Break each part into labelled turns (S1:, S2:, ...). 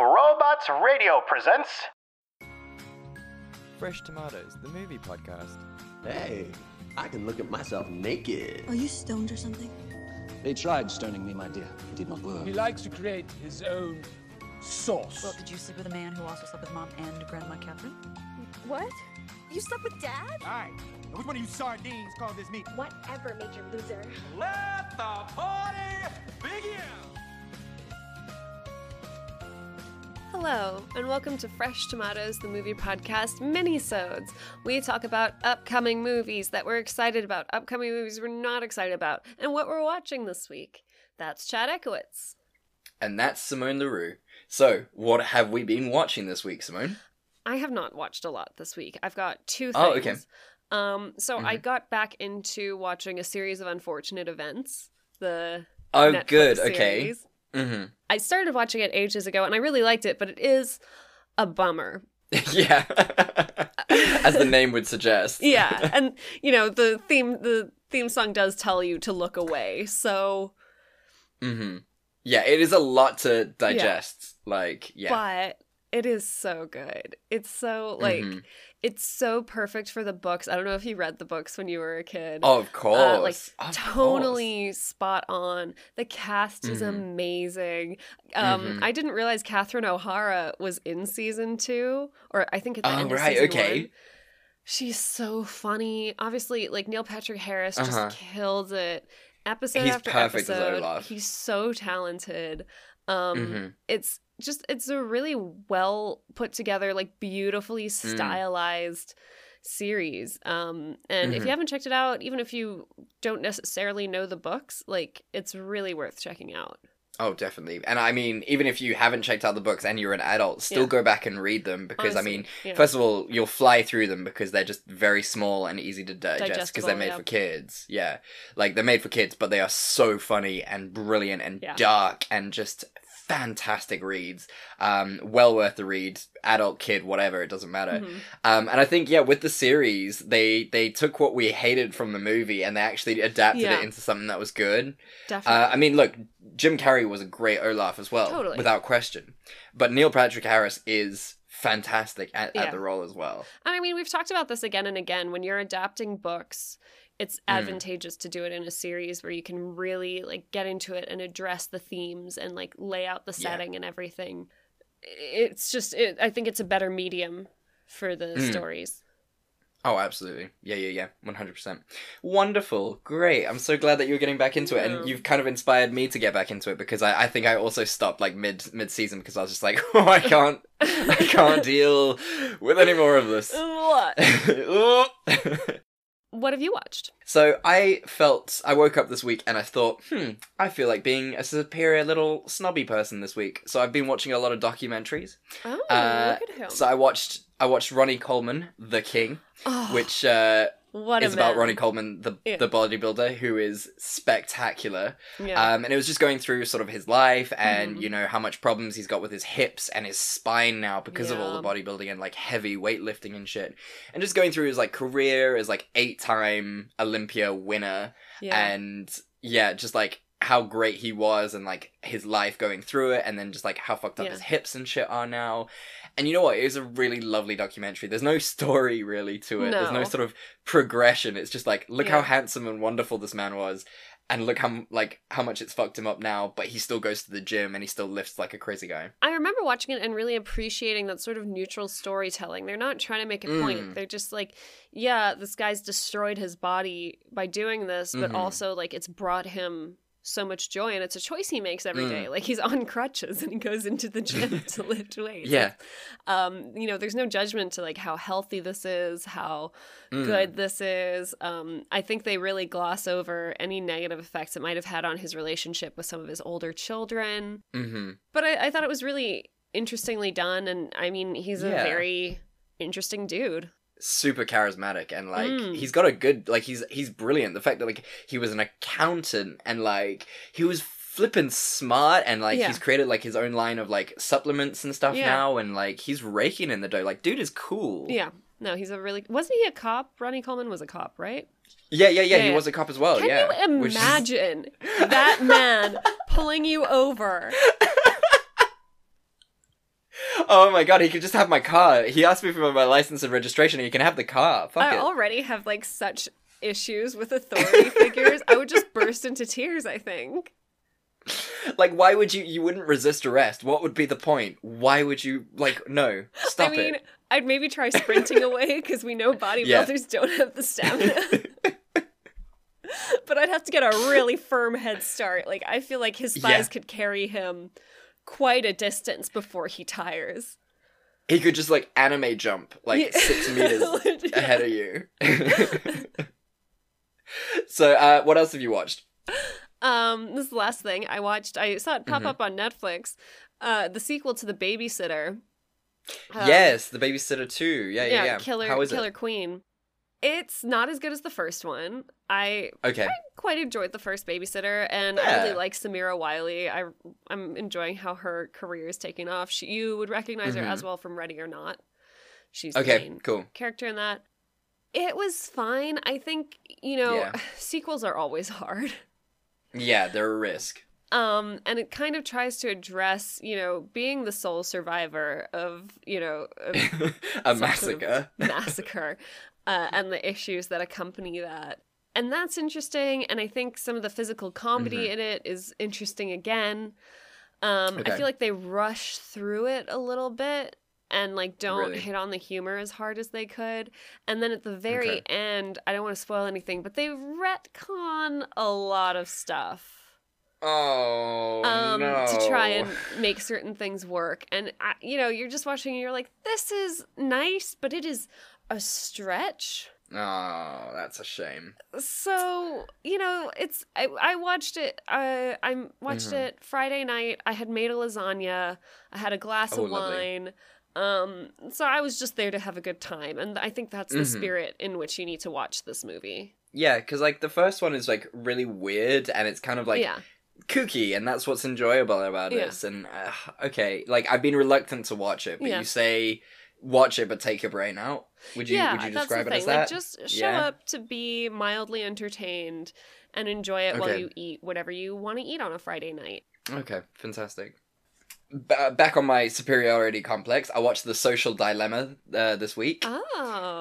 S1: Robots Radio presents.
S2: Fresh Tomatoes, the movie podcast.
S3: Hey, I can look at myself naked.
S4: Are you stoned or something?
S5: They tried stoning me, my dear. It did not work.
S6: He likes to create his own sauce.
S7: Well, did you sleep with a man who also slept with mom and Grandma Catherine?
S4: What? You slept with dad?
S6: Alright, now which one of you sardines call this meat?
S8: Whatever, Major Loser.
S6: Let the party begin!
S9: Hello, and welcome to Fresh Tomatoes, the movie podcast mini-sodes. We talk about upcoming movies that we're excited about, upcoming movies we're not excited about, and what we're watching this week. That's Chad Ekowitz.
S10: And that's Simone LaRue. So, what have we been watching this week, Simone?
S9: I have not watched a lot this week. I've got two things.
S10: Oh, okay.
S9: Um, so I
S10: Mhm.
S9: got back into watching a series of unfortunate events. The
S10: Oh,
S9: Netflix
S10: good. Okay.
S9: Series.
S10: hmm
S9: I started watching it ages ago, and I really liked it, but it is a bummer.
S10: yeah. As the name would suggest.
S9: yeah and you know the theme the theme song does tell you to look away so
S10: hmm Yeah, it is a lot to digest. Like, yeah.
S9: but it is so good it's so like
S10: Mhm.
S9: it's so perfect for the books i don't know if you read the books when you were a kid
S10: Oh, of course.
S9: Uh, like
S10: Of
S9: tonally spot on the cast is
S10: Mhm.
S9: amazing um
S10: Mhm.
S9: i didn't realize catherine o'hara was in season two or i think at the
S10: Oh,
S9: end of
S10: right,
S9: season
S10: okay.
S9: one. she's so funny obviously like neil patrick harris just
S10: Uh-huh.
S9: killed it episode
S10: He's
S9: after episode he's so talented um
S10: Mhm.
S9: it's just it's a really well put together like beautifully
S10: Mm.
S9: stylized series um and if
S10: Mhm.
S9: you haven't checked it out even if you don't necessarily know the books like it's really worth checking out
S10: Oh, definitely. And I mean, even if you haven't checked out the books and you're an adult, still
S9: Yeah.
S10: go back and read them because, I mean,
S9: yeah.
S10: first of all, you'll fly through them because they're just very small and easy to digest because they're made
S9: yeah.
S10: for kids. Yeah. Like, they're made for kids, but they are so funny and brilliant and dark and just fantastic reads. Um, well worth the read. Adult, kid, whatever, it doesn't matter.
S9: Mhm.
S10: Um, and I think yeah, with the series, they they took what we hated from the movie and they actually adapted
S9: Yeah.
S10: it into something that was good.
S9: definitely
S10: Uh, I mean, look, Jim Carrey was a great Olaf as well,
S9: Totally.
S10: without question. But Neil Patrick Harris is fantastic at,
S9: Yeah.
S10: at the role as well.
S9: i mean we've talked about this again and again when you're adapting books it's
S10: Mm.
S9: advantageous to do it in a series where you can really like get into it and address the themes and like lay out the
S10: Yeah.
S9: setting and everything it's just it, i think it's a better medium for the
S10: Mm.
S9: stories
S10: Oh, absolutely. Yeah, yeah, yeah. 100%. Wonderful. Great. I'm so glad that you're getting back into it.
S9: Yeah.
S10: And you've kind of inspired me to get back into it because I, I think I also stopped like mid mid season because I was just like, oh, I can't, I can't deal with any more of this.
S9: what have you watched
S10: So I felt I woke up this week and I thought, hmm, I feel like being a superior little snobby person this week. So I've been watching a lot of documentaries.
S9: oh
S10: Uh,
S9: look at him
S10: So I watched I watched Ronnie Coleman, The King,
S9: oh,
S10: which uh,
S9: what
S10: is about. Ronnie Coleman, the
S9: Yeah.
S10: the bodybuilder, who is spectacular.
S9: yeah
S10: Um, and it was just going through sort of his life and
S9: Mhm.
S10: you know how much problems he's got with his hips and his spine now because of all the bodybuilding and like heavy weightlifting and shit. And just going through his like career as like eight time Olympia winner
S9: yeah
S10: and yeah, just like how great he was and like his life going through it and then just like how fucked up
S9: Yeah.
S10: his hips and shit are now. And you know what? It was a really lovely documentary. There's no story really to it. There's no
S9: No.
S10: sort of progression. It's just like look how handsome and wonderful this man was and look how like how much it's fucked him up now, but he still goes to the gym and he still lifts like a crazy guy.
S9: I remember watching it and really appreciating that sort of neutral storytelling. They're not trying to make a
S10: Mm.
S9: point. They're just like, yeah, this guy's destroyed his body by doing this, but
S10: Mhm.
S9: also like it's brought him so much joy and it's a choice he makes every
S10: Mm.
S9: day. Like he's on crutches and he goes into the gym to lift weights.
S10: Yeah.
S9: Um, you know, there's no judgment to like how healthy this is, how
S10: Mm.
S9: good this is. Um, I think they really gloss over any negative effects it might have had on his relationship with some of his older children
S10: Mm-hmm.
S9: but I, I thought it was really interestingly done and i mean he's a very interesting dude
S10: super charismatic and like
S9: Mm.
S10: he's got a good like he's he's brilliant. The fact that like he was an accountant and like he was flippin' smart and like
S9: Yeah.
S10: he's created like his own line of like supplements and stuff
S9: Yeah.
S10: now and like he's raking in the dough. Like dude is cool.
S9: Yeah. No he's a really wasn't he a cop? Ronnie coleman was a cop right?
S10: Yeah yeah yeah,
S9: Yeah,
S10: he was a cop as well
S9: can
S10: yeah.
S9: you
S10: which is-
S9: imagine that man pulling you over
S10: oh my god, he could just have my car. He asked me for my license and registration, and he can have the car. Fuck
S9: I
S10: it.
S9: already have like such issues with authority figures. I would just burst into tears, I think.
S10: Like, why would you? You wouldn't resist arrest. What would be the point? Why would you? Like, no, stop
S9: I mean,
S10: it.
S9: I'd maybe try sprinting away because we know bodybuilders don't have the stamina. but I'd have to get a really firm head start. Like I feel like his thighs
S10: Yeah.
S9: could carry him quite a distance before he tires.
S10: He could just like anime jump like
S9: Yeah.
S10: six meters ahead of you. so, uh, what else have you watched?
S9: Um, this is the last thing I watched. I saw it pop
S10: Mhm.
S9: up on Netflix. Uh, the sequel to The Babysitter. Um,
S10: yes, the babysitter too. Yeah, yeah, yeah.
S9: Killer
S10: How is
S9: Killer
S10: it?
S9: Queen. It's not as good as the first one. I
S10: Okay.
S9: quite enjoyed the first babysitter and I really like Samira Wiley. I I'm enjoying how her career is taking off. She, you would recognize her as well from Ready or Not. She's
S10: Mm-hmm. Okay.
S9: main
S10: Cool.
S9: character in that. It was fine. I think, you know,
S10: Yeah.
S9: sequels are always hard.
S10: Yeah, they're a risk.
S9: Um, and it kind of tries to address, you know, being the sole survivor of, you know,
S10: a
S9: some sort of
S10: massacre.
S9: massacre uh, and the issues that accompany that. And that's interesting. And I think some of the physical comedy
S10: Mhm.
S9: in it is interesting again. Um, I feel like they rush through it a little bit and like don't
S10: Really?
S9: hit on the humor as hard as they could. And then at the very
S10: Okay.
S9: end, I don't want to spoil anything, but they retcon a lot of stuff
S10: Oh
S9: um,
S10: no!
S9: to try and make certain things work. And I, you know, you're just watching and you're like, this is nice, but it is a stretch.
S10: Oh, that's a shame.
S9: So you know, it's I, I watched it. I I watched
S10: Mhm.
S9: it Friday night. I had made a lasagna. I had a glass
S10: Oh,
S9: of
S10: lovely.
S9: wine. Um, so I was just there to have a good time, and I think that's the
S10: Mhm.
S9: spirit in which you need to watch this movie.
S10: Yeah, because like the first one is like really weird and it's kind of like
S9: yeah,
S10: kooky, and that's what's enjoyable about
S9: Yeah.
S10: this. And uh, okay, like I've been reluctant to watch it, but
S9: Yeah.
S10: you say watch it, but take your brain out. Would you?
S9: yeah,
S10: would you describe it
S9: thing.
S10: as
S9: Like,
S10: that?
S9: just show
S10: Yeah?
S9: up to be mildly entertained and enjoy it while you eat whatever you want to eat on a Friday night.
S10: Okay, fantastic. B- back on my superiority complex, I watched The Social Dilemma uh, this week,
S9: Oh,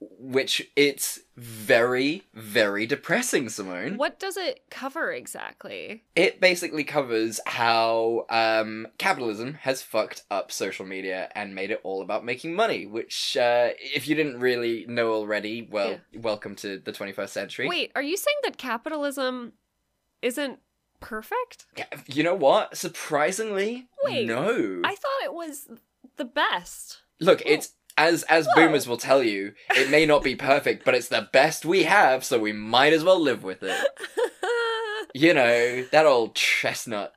S10: which it's very, very depressing, Simone.
S9: what does it cover exactly?
S10: It basically covers how um, capitalism has fucked up social media and made it all about making money. Which, uh, if you didn't really know already, well, welcome to the 21st century.
S9: Wait, are you saying that capitalism isn't perfect?
S10: Yeah, You know what? Surprisingly,
S9: Wait,
S10: no.
S9: I thought it was the best.
S10: Look, it's as as
S9: Whoa.
S10: boomers will tell you, it may not be perfect, but it's the best we have, so we might as well live with it. You know, that old chestnut.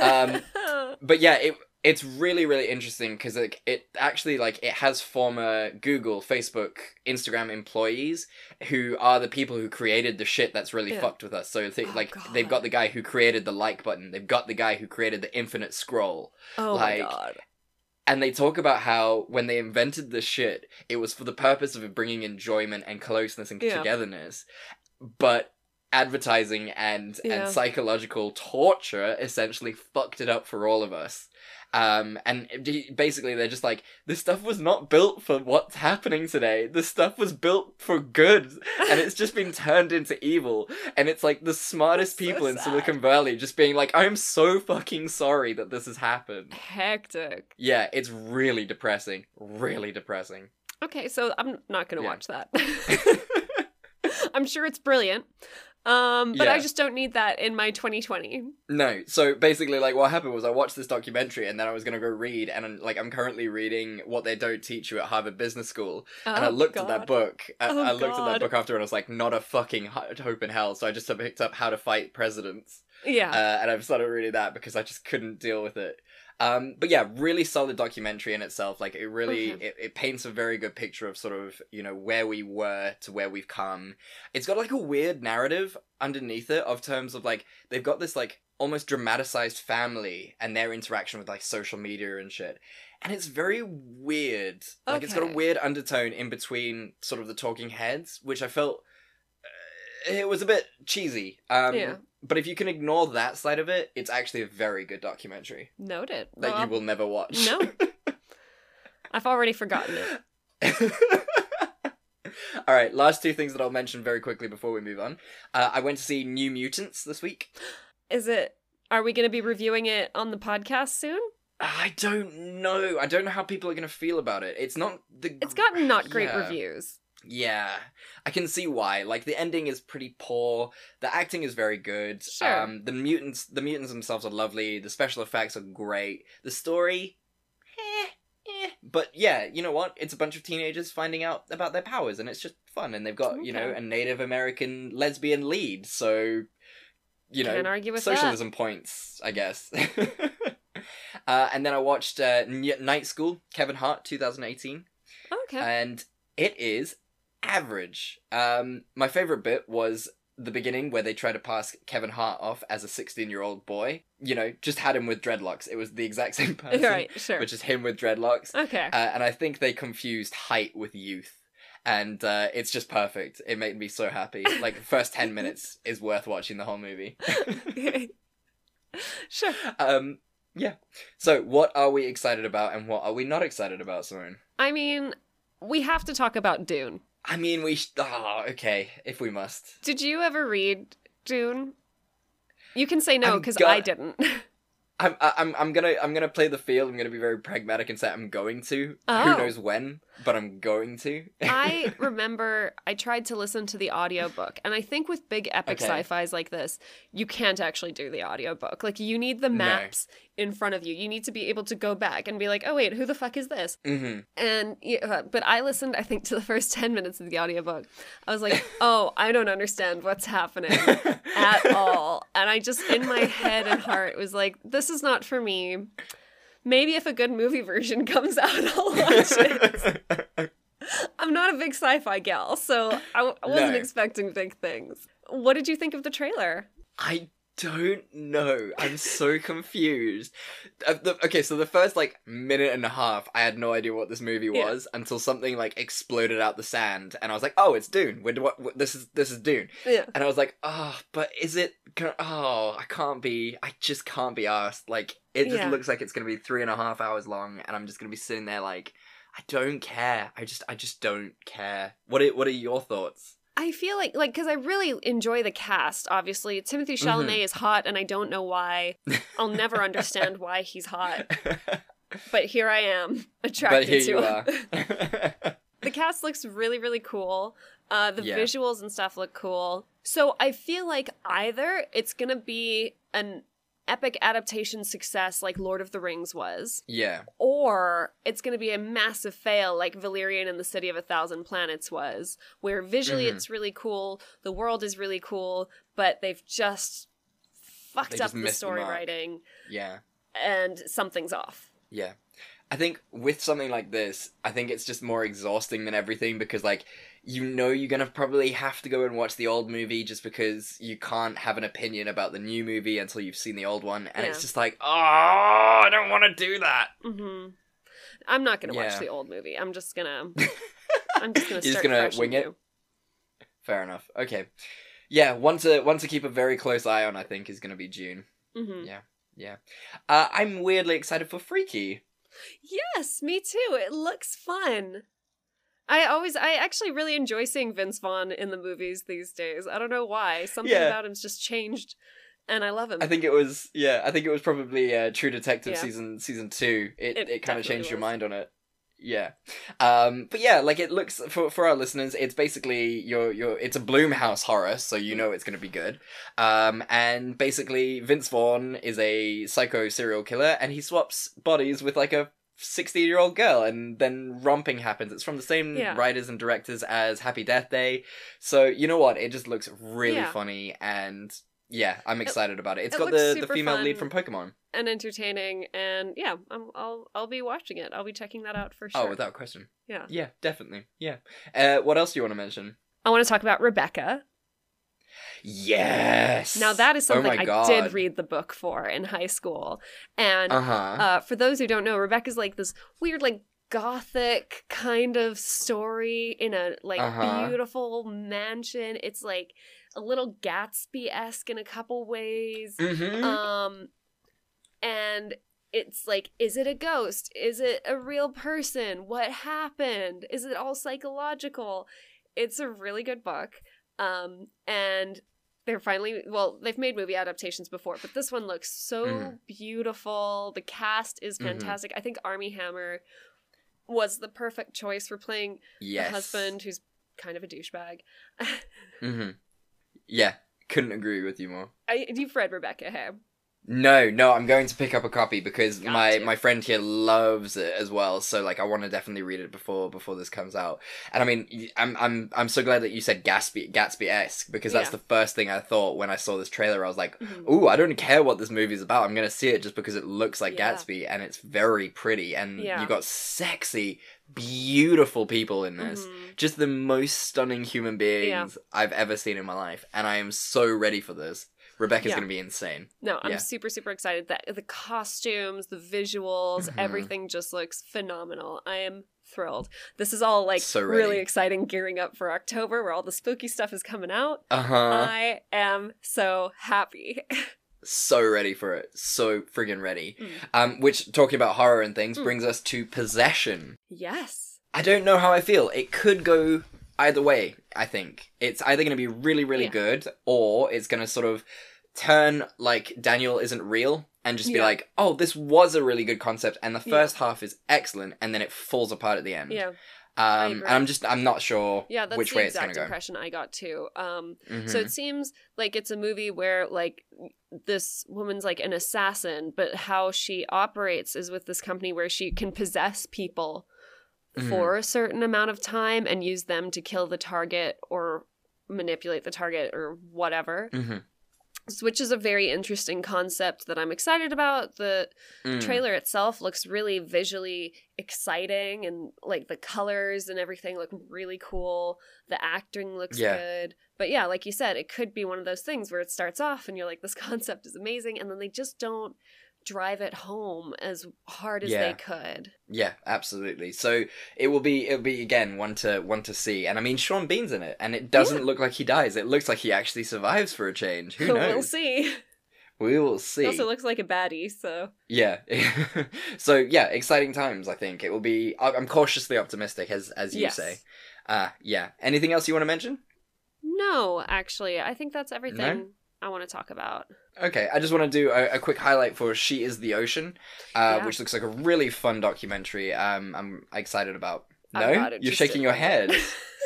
S10: Um, but yeah, it it's really really interesting because like it actually like it has former Google, Facebook, Instagram employees who are the people who created the shit that's really
S9: Yeah.
S10: fucked with us. So th-
S9: Oh,
S10: like
S9: God.
S10: they've got the guy who created the like button, they've got the guy who created the infinite scroll,
S9: oh
S10: like,
S9: my god.
S10: And they talk about how when they invented this shit, it was for the purpose of bringing enjoyment and closeness and
S9: Yeah.
S10: togetherness, but advertising and
S9: Yeah.
S10: and psychological torture essentially fucked it up for all of us. Um, and basically, they're just like, this stuff was not built for what's happening today. This stuff was built for good, and it's just been turned into evil. And it's like the smartest
S9: That's so
S10: people in. Silicon Valley just being like, I'm so fucking sorry that this has happened.
S9: Hectic.
S10: Yeah, it's really depressing. Really depressing.
S9: Okay, so I'm not gonna
S10: Yeah.
S9: watch that. I'm sure it's brilliant. Um, but I just don't need that in my 2020.
S10: no, so basically, like, what happened was I watched this documentary and then I was gonna go read, and like, I'm currently reading What They Don't Teach You at Harvard Business School, and I
S9: Oh,
S10: looked at that book. I,
S9: Oh,
S10: I looked at that book after, and I was like, not a fucking hope in hell. So I just picked up How to Fight Presidents,
S9: Yeah.
S10: uh, and I've started reading that because I just couldn't deal with it. Um, but yeah, really solid documentary in itself. Like it really,
S9: Okay.
S10: it, it paints a very good picture of sort of you know where we were to where we've come. It's got like a weird narrative underneath it of terms of like they've got this like almost dramatized family and their interaction with like social media and shit. And it's very weird. Like it's got a weird undertone in between sort of the talking heads, which I felt uh, it was a bit cheesy. Um,
S9: Yeah.
S10: But if you can ignore that side of it, it's actually a very good documentary
S9: Noted.
S10: that
S9: Well,
S10: you will never watch.
S9: No. I've already forgotten it.
S10: All right, last two things that I'll mention very quickly before we move on. Uh, I went to see New Mutants this week.
S9: Is it? Are we going to be reviewing it on the podcast soon?
S10: I don't know. I don't know how people are going to feel about it. It's not the.
S9: It's gotten not great
S10: Yeah.
S9: reviews.
S10: Yeah, I can see why. Like the ending is pretty poor. The acting is very good.
S9: Sure.
S10: Um, the mutants, the mutants themselves are lovely. The special effects are great. The story, eh, eh. But yeah, you know what? It's a bunch of teenagers finding out about their powers, and it's just fun. And they've got you know a Native American lesbian lead, so you know
S9: Can't argue with that.
S10: socialism points, I guess. uh, and then I watched uh, N- Night School, Kevin Hart, 2018
S9: Okay.
S10: and it is average. Um, my favorite bit was the beginning where they try to pass Kevin Hart off as a 16 year old boy. You know, just had him with dreadlocks. It was the exact same person,
S9: right, sure.
S10: which is him with dreadlocks.
S9: okay.
S10: Uh, and I think they confused height with youth. And uh, it's just perfect. It made me so happy. Like, the first 10 minutes is worth watching the whole movie.
S9: sure.
S10: um, yeah. So, what are we excited about and what are we not excited about, Simone?
S9: I mean, we have to talk about Dune.
S10: I mean, we. Sh- oh, okay, if we must.
S9: Did you ever read Dune? You can say no because
S10: go-
S9: I didn't.
S10: I'm I'm I'm gonna I'm gonna play the field. I'm gonna be very pragmatic and say I'm going to.
S9: Oh.
S10: Who knows when, but I'm going to.
S9: I remember I tried to listen to the audiobook, and I think with big epic
S10: Okay.
S9: sci-fis like this, you can't actually do the audiobook. Like you need the
S10: No.
S9: maps in front of you. You need to be able to go back and be like, "Oh wait, who the fuck is this?"
S10: hmm
S9: And yeah, but I listened I think to the first 10 minutes of the audiobook. I was like, "Oh, I don't understand what's happening at all." And I just in my head and heart was like, "This is not for me." Maybe if a good movie version comes out, I'll watch it. I'm not a big sci-fi gal, so I, w- I wasn't
S10: No.
S9: expecting big things. What did you think of the trailer?
S10: I don't know. I'm so confused. Uh, the, okay, so the first like minute and a half, I had no idea what this movie
S9: Yeah.
S10: was until something like exploded out the sand, and I was like, "Oh, it's Dune. We're, what, what, this is this is Dune."
S9: Yeah.
S10: And I was like, "Oh, but is it? Can, oh, I can't be. I just can't be asked. Like, it just
S9: Yeah.
S10: looks like it's gonna be three and a half hours long, and I'm just gonna be sitting there like, I don't care. I just, I just don't care. What are, what are your thoughts?
S9: I feel like like because I really enjoy the cast. Obviously, Timothée Chalamet
S10: Mhm.
S9: is hot, and I don't know why. I'll never understand why he's hot, but here I am attracted
S10: but here
S9: to
S10: you
S9: him.
S10: are.
S9: the cast looks really really cool. Uh, the
S10: Yeah.
S9: visuals and stuff look cool. So I feel like either it's gonna be an epic adaptation success like Lord of the Rings was,
S10: yeah.
S9: or it's going to be a massive fail like Valerian and the City of a Thousand Planets was, where visually
S10: Mhm.
S9: it's really cool, the world is really cool, but they've just fucked
S10: They
S9: up
S10: just
S9: the story writing
S10: Yeah.
S9: and something's off.
S10: Yeah. I think with something like this, I think it's just more exhausting than everything because, like, you know, you're gonna probably have to go and watch the old movie just because you can't have an opinion about the new movie until you've seen the old one. And it's just like, oh, I don't want to do that.
S9: hmm I'm not going to watch the old movie. I'm just going to I'm just going to
S10: You're just gonna
S9: fresh
S10: wing it?
S9: new.
S10: Fair enough. Okay. Yeah, one to one to keep a very close eye on. I think is gonna be Dune.
S9: Mhm.
S10: Yeah. Yeah. Uh, I'm weirdly excited for Freaky.
S9: Yes, me too. It looks fun. I always, I actually really enjoy seeing Vince Vaughn in the movies these days. I don't know why. Something
S10: Yeah.
S9: about him's just changed, and I love him.
S10: I think it was yeah. I think it was probably uh, True Detective
S9: Yeah.
S10: season season two. It
S9: It
S10: it, kind of changed your mind on it. Yeah, um, but yeah, like it looks for for our listeners, it's basically your your it's a Blumhouse horror, so you know it's gonna be good. Um, and basically Vince Vaughn is a psycho serial killer, and he swaps bodies with like a 16 year old girl and then romping happens it's from the same
S9: Yeah.
S10: writers and directors as happy death day so you know what it just looks really
S9: Yeah.
S10: funny and yeah i'm excited about it It's
S9: it
S10: got the the female lead from pokemon
S9: and entertaining, and yeah, I'm, I'll I'll be watching it. I'll be checking that out for sure.
S10: oh without question
S9: Yeah.
S10: yeah definitely yeah uh what else do you want to mention
S9: I want to talk about Rebecca.
S10: Yes
S9: Now that is
S10: Oh
S9: something
S10: my
S9: I did read the book for in high school, and
S10: uh-huh
S9: uh, for those who don't know, Rebecca's like this weird, like gothic kind of story in a like
S10: Uh-huh.
S9: beautiful mansion. It's like a little Gatsby esque in a couple ways.
S10: mm-hmm.
S9: Um, and it's like, is it a ghost? Is it a real person? What happened? Is it all psychological? It's a really good book. Um, and they're finally well they've made movie adaptations before but this one looks so
S10: Mhm.
S9: beautiful the cast is
S10: Mhm.
S9: fantastic i think armie hammer was the perfect choice for playing
S10: Yes.
S9: the husband who's kind of a douchebag
S10: hmm Yeah, couldn't agree with you more.
S9: I, you've read rebecca hare
S10: No, no, I'm going to pick up a copy because
S9: Got
S10: my
S9: to.
S10: my friend here loves it as well. So like, I want to definitely read it before before this comes out. And I mean, I'm I'm I'm so glad that you said Gatsby Gatsby esque because that's
S9: Yeah.
S10: the first thing I thought when I saw this trailer. I was like,
S9: Mhm.
S10: ooh, I don't care what this movie's about. I'm gonna see it just because it looks like
S9: Yeah.
S10: Gatsby and it's very pretty and
S9: Yeah.
S10: you got sexy, beautiful people in this.
S9: Mhm.
S10: Just the most stunning human beings I've ever seen in my life, and I am so ready for this. Rebecca's
S9: Yeah.
S10: gonna be insane.
S9: no i'm
S10: Yeah.
S9: super super excited that the costumes the visuals
S10: Mhm.
S9: everything just looks phenomenal i am thrilled this is all like
S10: So
S9: really exciting gearing up for october where all the spooky stuff is coming out
S10: Uh huh.
S9: i am so happy
S10: so ready for it. So friggin' ready.
S9: Mm.
S10: Um, which talking about horror and things
S9: Mm.
S10: brings us to Possessor.
S9: yes
S10: I don't know how I feel. It could go either way. I think it's either going to be really, really
S9: Yeah.
S10: good, or it's going to sort of turn like Daniel isn't real and just be
S9: Yeah.
S10: like, oh, this was a really good concept, and the
S9: Yeah.
S10: first half is excellent, and then it falls apart at the end.
S9: yeah
S10: Um,
S9: agree.
S10: and I'm just I'm not sure
S9: Yeah, that's
S10: which
S9: the
S10: way it's
S9: exact
S10: going to go.
S9: impression I got too. Um,
S10: Mhm.
S9: so it seems like it's a movie where like this woman's like an assassin, but how she operates is with this company where she can possess people
S10: Mhm.
S9: for a certain amount of time and use them to kill the target or manipulate the target or whatever.
S10: Mhm.
S9: Which is a very interesting concept that I'm excited about. The
S10: Mm.
S9: trailer itself looks really visually exciting and like the colors and everything look really cool the acting looks
S10: Yeah.
S9: good but yeah like you said it could be one of those things where it starts off and you're like this concept is amazing and then they just don't drive it home as hard as
S10: Yeah.
S9: they could
S10: Yeah, absolutely. So it will be it'll be again one to one to see. And I mean Sean Bean's in it and it doesn't
S9: Yeah.
S10: look like he dies. It looks like he actually survives for a change. Who knows?
S9: we'll see
S10: We will see.
S9: he also looks like a baddie so
S10: yeah. so yeah, exciting times I think. It will be I'm cautiously optimistic as as you
S9: Yes.
S10: say. Uh yeah. Anything else you want to mention?
S9: no actually i think that's everything
S10: No?
S9: I want to talk about
S10: Okay, I just want to do a, a quick highlight for She Is the Ocean, uh,
S9: Yeah.
S10: which looks like a really fun documentary. Um, I'm excited about. No, you're shaking your head.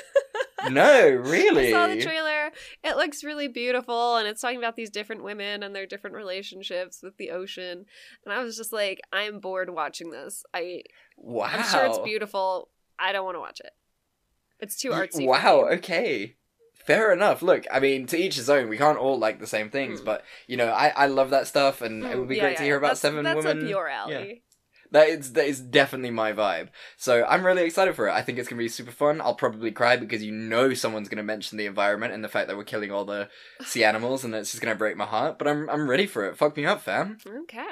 S10: no, really.
S9: I saw the trailer. It looks really beautiful, and it's talking about these different women and their different relationships with the ocean. And I was just like, I'm bored watching this. I,
S10: Wow.
S9: I'm sure it's beautiful. I don't want to watch it. It's too artsy.
S10: Wow. Okay. Fair enough. Look, I mean, to each his own. We can't all like the same things,
S9: Mm.
S10: but you know, I I love that stuff, and it would be
S9: Yeah,
S10: great
S9: yeah,
S10: to hear about
S9: that's,
S10: seven
S9: that's
S10: women.
S9: up your alley.
S10: That is that is definitely my vibe. So I'm really excited for it. I think it's gonna be super fun. I'll probably cry because you know someone's gonna mention the environment and the fact that we're killing all the sea animals, and it's just gonna break my heart. But I'm I'm ready for it. Fuck me up, fam.
S9: Okay.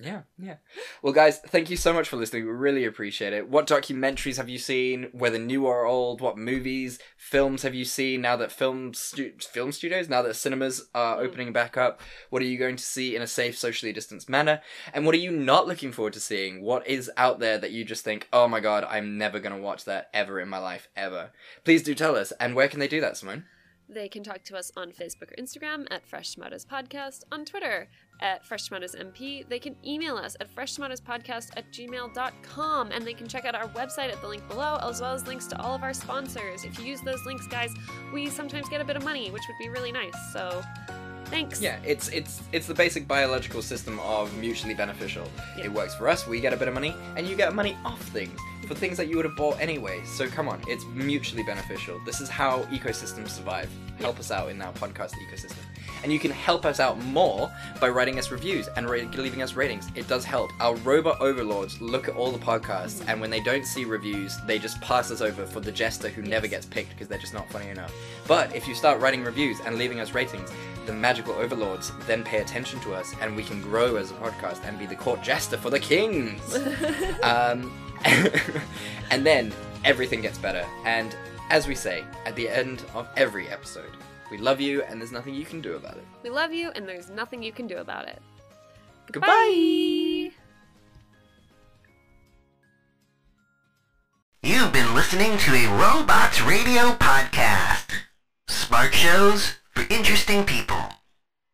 S10: Yeah, yeah. Well, guys, thank you so much for listening. We really appreciate it. What documentaries have you seen, whether new or old? What movies, films have you seen now that film stu- film studios, now that cinemas are
S9: Mm.
S10: opening back up? What are you going to see in a safe, socially distanced manner? And what are you not looking forward to seeing? What is out there that you just think, oh my god, I'm never going to watch that ever in my life, ever? Please do tell us. And where can they do that, Simone?
S9: They can talk to us on Facebook or Instagram at Fresh Tomatoes Podcast, on Twitter at Fresh Tomatoes MP. They can email us at freshtomatoespodcast at gmail.com and they can check out our website at the link below, as well as links to all of our sponsors. If you use those links, guys, we sometimes get a bit of money, which would be really nice. So thanks.
S10: Yeah, it's it's it's the basic biological system of mutually beneficial.
S9: Yeah.
S10: It works for us, we get a bit of money, and you get money off things for things that you would have bought anyway. So come on, it's mutually beneficial. This is how ecosystems survive. Help us out in our podcast ecosystem. And you can help us out more by writing us reviews and ra- leaving us ratings. It does help. Our robot overlords look at all the podcasts, and when they don't see reviews, they just pass us over for the jester who never gets picked because they're just not funny enough. But if you start writing reviews and leaving us ratings, the magical overlords then pay attention to us, and we can grow as a podcast and be the court jester for the kings. um, and then everything gets better. And as we say at the end of every episode, we love you, and there's nothing you can do about it.
S9: We love you, and there's nothing you can do about it.
S10: Goodbye.
S8: You've been listening to a Robots Radio podcast. Smart shows for interesting people.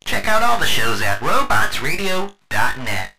S8: Check out all the shows at robotsradio.net.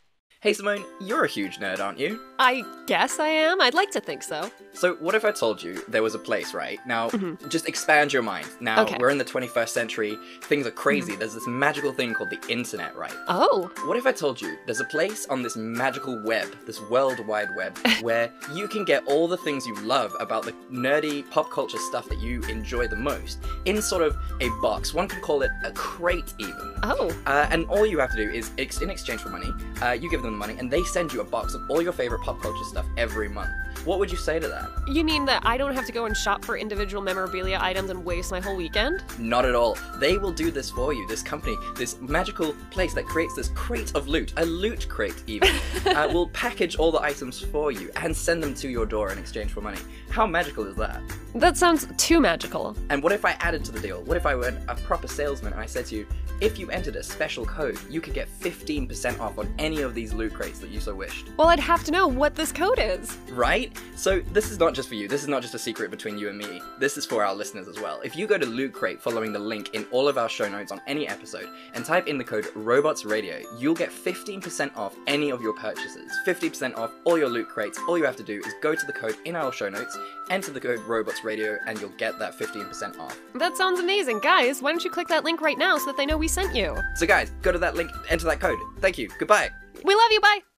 S10: Hey Simone, you're a huge nerd, aren't you?
S9: I guess I am. I'd like to think so.
S10: So, what if I told you there was a place, right? Now, just expand your mind. Now,
S9: Okay.
S10: we're in the 21st century, things are crazy. There's this magical thing called the internet, right?
S9: Oh.
S10: What if I told you there's a place on this magical web, this world wide web, where you can get all the things you love about the nerdy pop culture stuff that you enjoy the most in sort of a box? One could call it a crate, even.
S9: Oh.
S10: Uh, and all you have to do is, ex- in exchange for money, uh, you give them the money, and they send you a box of all your favorite pop culture stuff every month. What would you say to that?
S9: You mean that I don't have to go and shop for individual memorabilia items and waste my whole weekend?
S10: Not at all. They will do this for you. This company, this magical place that creates this crate of loot, a loot crate even, uh, will package all the items for you and send them to your door in exchange for money. How magical is that?
S9: That sounds too magical.
S10: And what if I added to the deal? What if I were a proper salesman and I said to you, if you entered a special code, you could get 15% off on any of these loot crates that you so wished?
S9: Well, I'd have to know what this code is.
S10: Right? So this is not just for you. This is not just a secret between you and me. This is for our listeners as well. If you go to Loot Crate following the link in all of our show notes on any episode and type in the code Robots Radio, you'll get 15% off any of your purchases. 50% off all your loot crates. All you have to do is go to the code in our show notes, enter the code Robots Radio, and you'll get that 15% off.
S9: That sounds amazing. Guys, why don't you click that link right now so that they know we sent you?
S10: So guys, go to that link, enter that code. Thank you. Goodbye.
S9: We love you. Bye.